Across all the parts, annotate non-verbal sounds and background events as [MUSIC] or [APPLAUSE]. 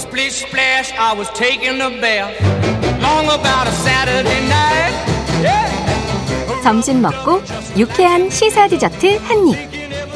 Splish splash, I was taking a bath. Long about a Saturday night. Yeah. 점심 먹고 유쾌한 시사 디저트 한 입.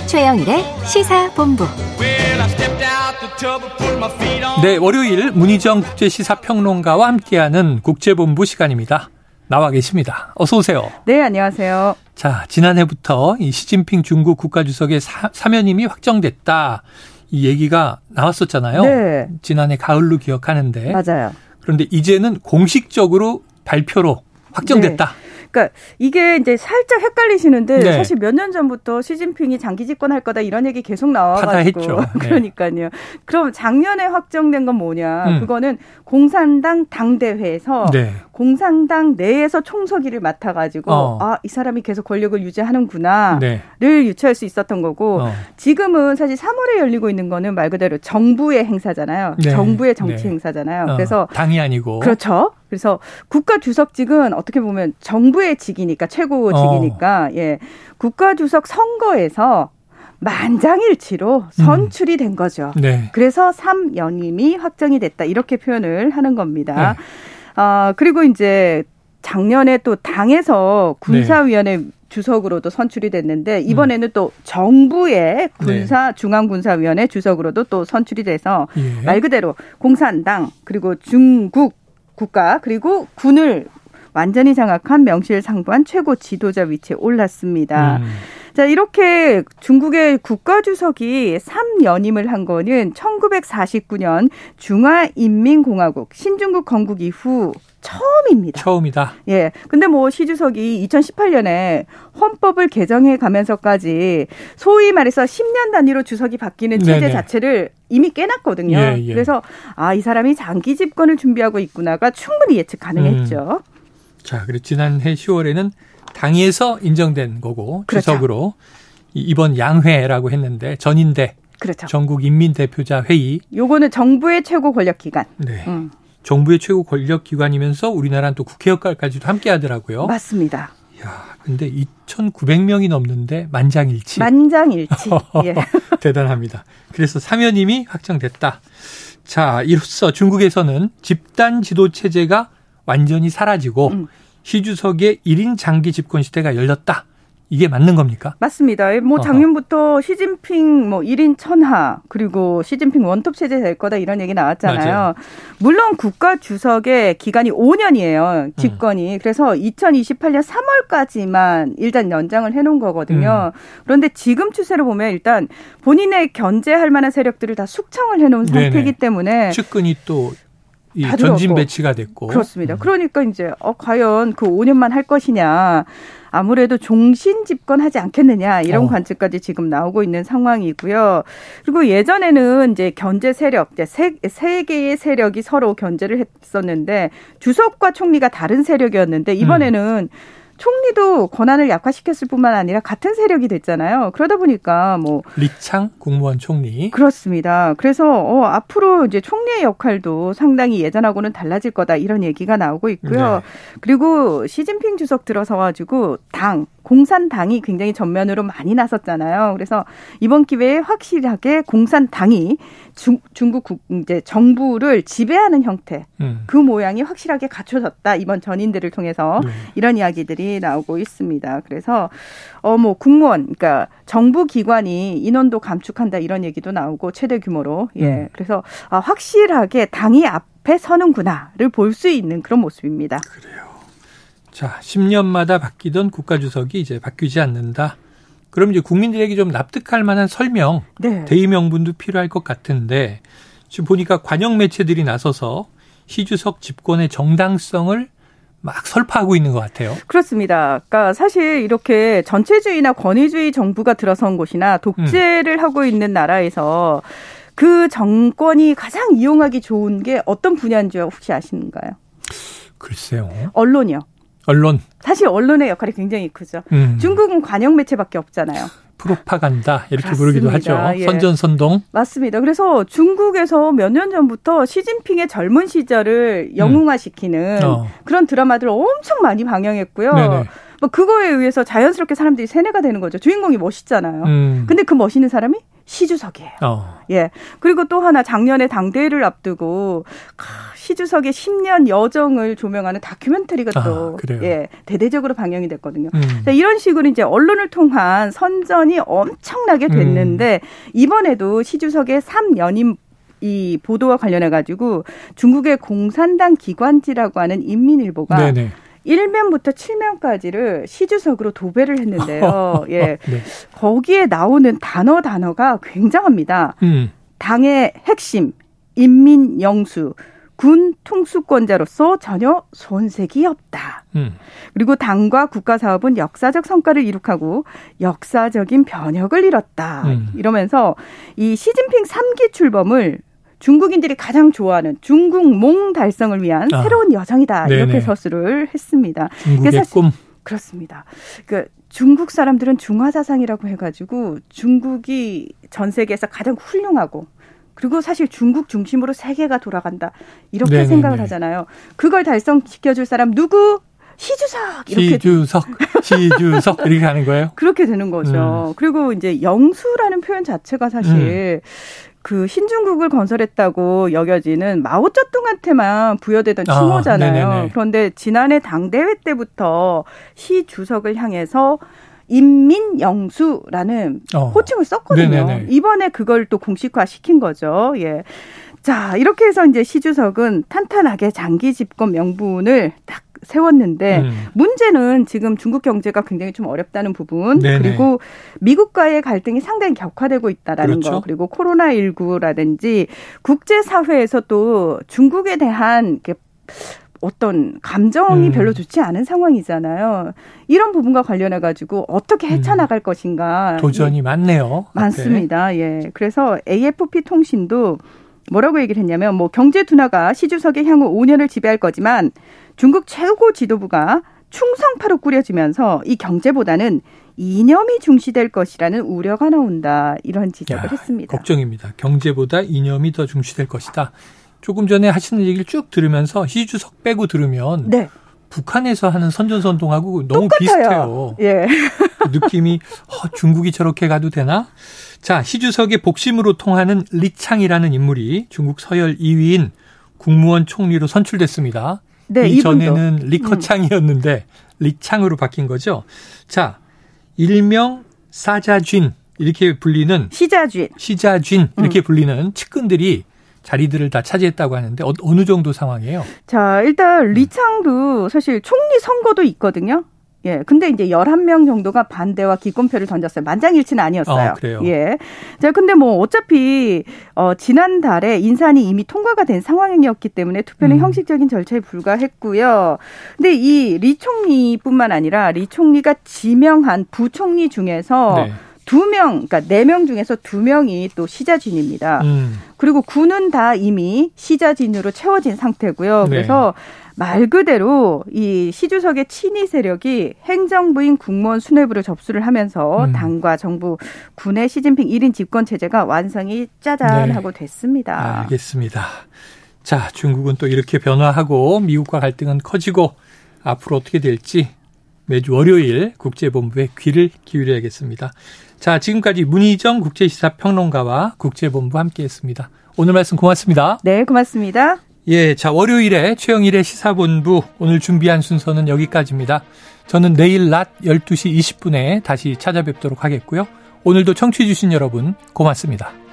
최영일의 시사 본부. Well, I stepped out the tub and put my feet on. 네, 월요일 문희정 국제시사평론가와 함께하는 국제본부 시간입니다. 나와 계십니다. 어서 오세요. 네, 안녕하세요. 자, 지난해부터 이 시진핑 중국 국가주석의 사, 사면임이 확정됐다. 이 얘기가 나왔었잖아요. 네. 지난해 가을로 기억하는데. 맞아요. 그런데 이제는 공식적으로 발표로 확정됐다. 그러니까 이게 이제 살짝 헷갈리시는데 네. 사실 몇 년 전부터 시진핑이 장기 집권할 거다 이런 얘기 계속 나와가지고. [LAUGHS] 네. 그러니까요. 그럼 작년에 확정된 건 뭐냐? 음. 그거는 공산당 당대회에서 네. 공산당 내에서 총서기를 맡아가지고 어. 아이 사람이 계속 권력을 유지하는구나를 네. 유추할 수 있었던 거고 어. 지금은 사실 3월에 열리고 있는 거는 말 그대로 정부의 행사잖아요. 네. 정부의 정치 네. 행사잖아요. 어, 그래서 당이 아니고. 그렇죠. 그래서 국가 주석직은 어떻게 보면 정부의 직이니까 최고 직이니까 예 국가 주석 선거에서 만장일치로 선출이 된 거죠. 네. 그래서 3연임이 확정이 됐다 이렇게 표현을 하는 겁니다. 네. 아 그리고 이제 작년에 또 당에서 군사위원회 주석으로도 선출이 됐는데 이번에는 또 정부의 군사 중앙군사위원회 주석으로도 또 선출이 돼서 예. 말 그대로 공산당 그리고 중국 국가 그리고 군을 완전히 장악한 명실상부한 최고 지도자 위치에 올랐습니다. 음. 자, 이렇게 중국의 국가주석이 3연임을 한 거는 1949년 중화인민공화국 신중국 건국 이후 처음입니다. 처음이다. 예. 근데 뭐 시 주석이 2018년에 헌법을 개정해 가면서까지 소위 말해서 10년 단위로 주석이 바뀌는 체제 네네. 자체를 이미 깨놨거든요. 예, 예. 그래서 아, 이 사람이 장기 집권을 준비하고 있구나가 충분히 예측 가능했죠. 자, 그리고 지난해 10월에는 당에서 인정된 거고 그렇죠. 주석으로 이- 이번 양회라고 했는데 전인대 그렇죠. 전국 인민대표자 회의 요거는 정부의 최고 권력 기관. 네. 음, 정부의 최고 권력 기관이면서 우리나라는 또 국회 역할까지도 함께 하더라고요. 맞습니다. 야, 근데 2,900명이 넘는데 만장일치. 만장일치. 예. [LAUGHS] 대단합니다. 그래서 사면임이 확정됐다. 자, 이로써 중국에서는 집단 지도 체제가 완전히 사라지고 음. 시 주석의 1인 장기 집권 시대가 열렸다. 이게 맞는 겁니까? 맞습니다. 뭐. 작년부터 시진핑 뭐 1인 천하 그리고 시진핑 원톱 체제 될 거다 이런 얘기 나왔잖아요. 맞아요. 물론 국가 주석의 기간이 5년이에요. 집권이. 그래서 2028년 3월까지만 일단 연장을 해 놓은 거거든요. 음. 그런데 지금 추세로 보면 일단 본인의 견제할 만한 세력들을 다 숙청을 해 놓은. 상태이기 때문에 측근이 또 이다 전진. 배치가 됐고. 그렇습니다. 음. 그러니까 이제 어 과연 그 5년만 할 것이냐. 아무래도 종신 집권하지 않겠느냐 이런 어. 관측까지 지금 나오고 있는 상황이고요. 그리고 예전에는 이제 견제 세력, 이제 세, 세 개의 세력이 서로 견제를 했었는데 주석과 총리가 다른 세력이었는데 이번에는 총리도 권한을 약화시켰을 뿐만 아니라 같은 세력이 됐잖아요. 그러다 보니까 뭐 리창 국무원 총리. 그렇습니다. 그래서 어, 앞으로 이제 총리의 역할도 상당히 예전하고는 달라질 거다 이런 얘기가 나오고 있고요. 네. 그리고 시진핑 주석 들어서 가지고 당 공산당이 굉장히 전면으로 많이 나섰잖아요. 그래서 이번 기회에 확실하게 공산당이 중, 중국 국, 이제 정부를 지배하는 형태 음. 그 모양이 확실하게 갖춰졌다 이번 전인들을 통해서 네. 이런 이야기들이 나오고 있습니다. 그래서 어뭐 국무원 그러니까 정부 기관이 인원도 감축한다 이런 얘기도 나오고 최대 규모로 예 음. 그래서 아, 확실하게 당이 앞에 서는구나를 볼 수 있는 그런 모습입니다. 자, 10년마다 바뀌던 국가주석이 이제 바뀌지 않는다. 그럼 이제 국민들에게 좀 납득할 만한 설명, 네. 대의 명분도 필요할 것 같은데 지금 보니까 관영 매체들이 나서서 시주석 집권의 정당성을 막 설파하고 있는 것 같아요. 그렇습니다. 그러니까 사실 이렇게 전체주의나 권위주의 정부가 들어선 곳이나 독재를 하고 있는 나라에서 그 정권이 가장 이용하기 좋은 게 어떤 분야인지 혹시 아시는가요? 글쎄요. 언론이요. 언론, 사실 언론의 역할이 굉장히 크죠. 음, 중국은 관영 매체밖에 없잖아요. 프로파간다 이렇게 그렇습니다. 부르기도 하죠. 예. 선전선동. 맞습니다. 그래서 중국에서 몇 년 전부터 시진핑의 젊은 시절을 영웅화시키는 음. 어. 그런 드라마들을 엄청 많이 방영했고요. 네네. 뭐 그거에 의해서 자연스럽게 사람들이 세뇌가 되는 거죠. 주인공이 멋있잖아요. 음, 근데 그 멋있는 사람이 시주석이에요. 어. 예. 그리고 또 하나 작년에 당대회를 앞두고 시주석의 10년 여정을 조명하는 다큐멘터리가 또 아, 예, 대대적으로 방영이 됐거든요. 음. 자, 이런 식으로 이제 언론을 통한 선전이 엄청나게 됐는데 음. 이번에도 시주석의 3연임 이 보도와 관련해 가지고 중국의 공산당 기관지라고 하는 인민일보가 네네. 1면부터 7면까지를 시주석으로 도배를 했는데요. [LAUGHS] 예. 네. 거기에 나오는 단어 단어가 굉장합니다. 음. 당의 핵심, 인민 영수, 군 통수권자로서 전혀 손색이 없다. 음. 그리고 당과 국가 사업은 역사적 성과를 이룩하고 역사적인 변혁을 이뤘다. 음. 이러면서 이 시진핑 3기 출범을 중국인들이 가장 좋아하는 중국몽 달성을 위한 아. 새로운 여정이다. 네네. 이렇게 서술을 했습니다. 중국의 사실- 꿈. 그렇습니다. 그 중국 사람들은 중화사상이라고 해가지고 중국이 전 세계에서 가장 훌륭하고 그리고 사실 중국 중심으로 세계가 돌아간다 이렇게 네네네. 생각을 하잖아요. 그걸 달성시켜줄 사람 누구? 시주석 이렇게 시주석, 시주석 이렇게 가는 거예요. [LAUGHS] 그렇게 되는 거죠. 음. 그리고 이제 영수라는 표현 자체가 사실 그 신중국을 건설했다고 여겨지는 마오쩌둥한테만 부여되던 아, 칭호잖아요. 네네네. 그런데 지난해 당대회 때부터 시 주석을 향해서 인민영수라는 어. 호칭을 썼거든요. 네네네. 이번에 그걸 또 공식화 시킨 거죠. 예. 자, 이렇게 해서 이제 시주석은 탄탄하게 장기 집권 명분을 딱 세웠는데 음. 문제는 지금 중국 경제가 굉장히 좀 어렵다는 부분 네네. 그리고 미국과의 갈등이 상당히 격화되고 있다라는 그렇죠. 거 그리고 코로나 19라든지 국제 사회에서 또 중국에 대한 이렇게 어떤 감정이 음. 별로 좋지 않은 상황이잖아요. 이런 부분과 관련해 가지고 어떻게 헤쳐나갈 것인가 도전이 많네요. 앞에. 많습니다. 예. 그래서 AFP 통신도 뭐라고 얘기를 했냐면 뭐 경제 둔화가 시주석의 향후 5년을 지배할 거지만 중국 최고 지도부가 충성파로 꾸려지면서 이 경제보다는 이념이 중시될 것이라는 우려가 나온다. 이런 지적을 야, 했습니다. 걱정입니다. 경제보다 이념이 더 중시될 것이다. 조금 전에 하시는 얘기를 쭉 들으면서 시주석 빼고 들으면 네. 북한에서 하는 선전선동하고 너무 똑같아요. 비슷해요. 예. 느낌이 어, 중국이 저렇게 가도 되나? 자, 시주석의 복심으로 통하는 리창이라는 인물이 중국 서열 2위인 국무원 총리로 선출됐습니다. 네, 이전에는 이분도. 리커창이었는데 리창으로 바뀐 거죠. 자, 일명 사자쥔 이렇게 불리는 시자주인. 시자쥔 이렇게 음. 불리는 측근들이 자리들을 다 차지했다고 하는데 어, 어느 정도 상황이에요? 자, 일단 리창도 사실 총리 선거도 있거든요. 예. 근데 이제 11명 정도가 반대와 기권표를 던졌어요. 만장일치는 아니었어요. 어, 그래요? 예. 자, 근데 뭐 어차피 어 지난달에 인산이 이미 통과가 된 상황이었기 때문에 투표는 음. 형식적인 절차에 불과했고요. 근데 이 리 총리뿐만 아니라 리 총리가 지명한 부총리 중에서 네. 두 명, 그러니까 네 명 중에서 두 명이 또 시자진입니다. 음, 그리고 군은 다 이미 시자진으로 채워진 상태고요. 네. 그래서 말 그대로 이 시주석의 친위 세력이 행정부인 국무원 수뇌부를 접수를 하면서 음. 당과 정부, 군의 시진핑 1인 집권 체제가 완성이 짜잔하고 네. 됐습니다. 알겠습니다. 자, 중국은 또 이렇게 변화하고 미국과 갈등은 커지고 앞으로 어떻게 될지 매주 월요일 국제본부에 귀를 기울여야겠습니다. 자, 지금까지 문희정 국제시사평론가와 국제본부 함께했습니다. 오늘 말씀 고맙습니다. 네, 고맙습니다. 예, 자, 월요일에 최영일의 시사본부 오늘 준비한 순서는 여기까지입니다. 저는 내일 낮 12시 20분에 다시 찾아뵙도록 하겠고요. 오늘도 청취해주신 여러분 고맙습니다.